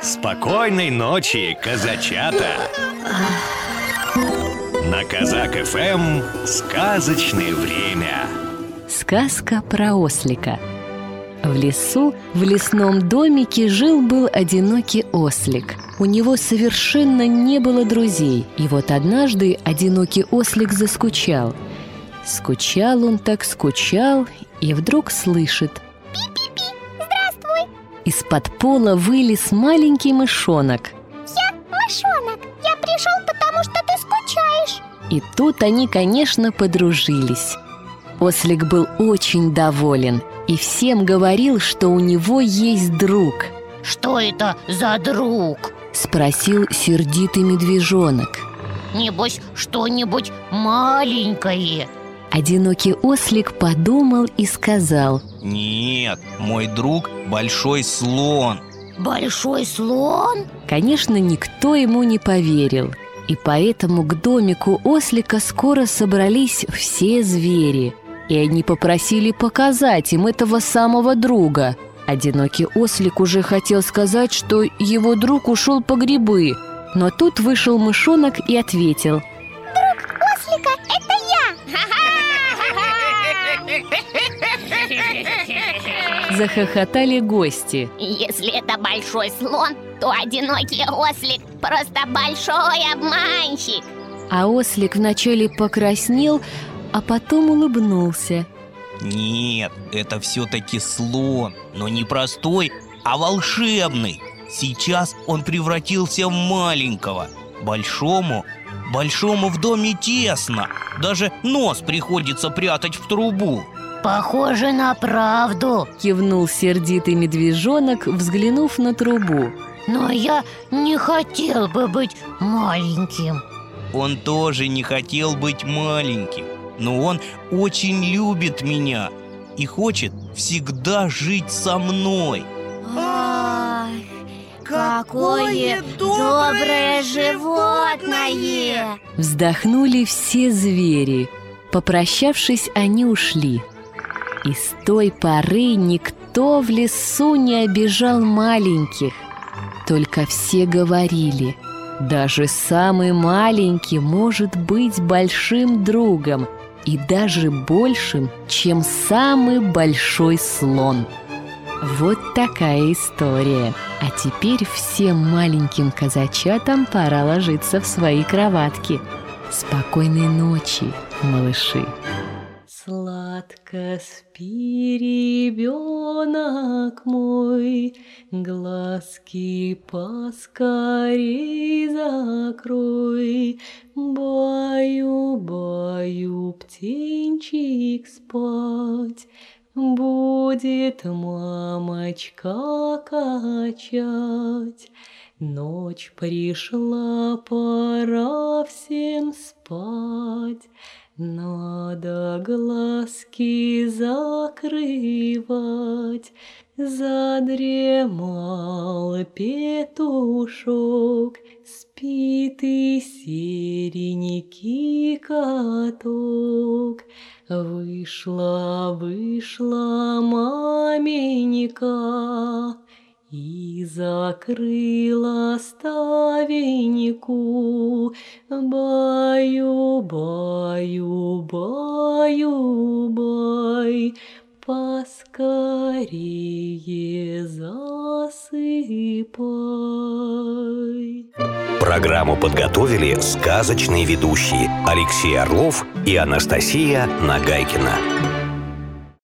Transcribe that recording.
Спокойной ночи, казачата! На Казак ФМ сказочное время. Сказка про ослика. В лесу, в лесном домике жил-был одинокий ослик. У него совершенно не было друзей. И вот однажды одинокий ослик заскучал. Скучал он так скучал, и вдруг слышит – из-под пола вылез маленький мышонок. Я мышонок, я пришел, потому что ты скучаешь. И тут они, конечно, подружились. Ослик был очень доволен и всем говорил, что у него есть друг. Что это за друг? Спросил сердитый медвежонок. Небось, что-нибудь маленькое. Одинокий ослик подумал и сказал Нет, мой друг большой слон. Большой слон? Конечно, никто ему не поверил. И поэтому к домику ослика скоро собрались все звери. И они попросили показать им этого самого друга. Одинокий ослик уже хотел сказать, что его друг ушел по грибы. Но тут вышел мышонок и ответил Захохотали гости. Если это большой слон, то одинокий ослик просто большой обманщик. А ослик вначале покраснел, а потом улыбнулся. Нет, это все-таки слон Но не простой, а волшебный. Сейчас он превратился в маленького. Большому Большому в доме тесно. Даже нос приходится прятать в трубу Похоже на правду Кивнул сердитый медвежонок, взглянув на трубу. Но я не хотел бы быть маленьким. Он тоже не хотел быть маленьким Но он очень любит меня И хочет всегда жить со мной. Ай, какое доброе животное! Вздохнули все звери. Попрощавшись, они ушли И с той поры никто в лесу не обижал маленьких Только все говорили Даже самый маленький может быть большим другом И даже большим, чем самый большой слон вот такая история. А теперь всем маленьким казачатам пора ложиться в свои кроватки. Спокойной ночи, малыши. Сладко спи, ребенок мой, Глазки поскорей закрой, Баю, баю, птенчик спать, Будет мамочка качать. Ночь пришла, пора всем спать. Надо глазки закрывать. Задремал петушок, Спит и серенький каток. Вышла, вышла маменька И закрыла ставеньку. Баю, баю, баю, бай, Поскорее засыпай. Программу подготовили сказочные ведущие Алексей Орлов и Анастасия Нагайкина.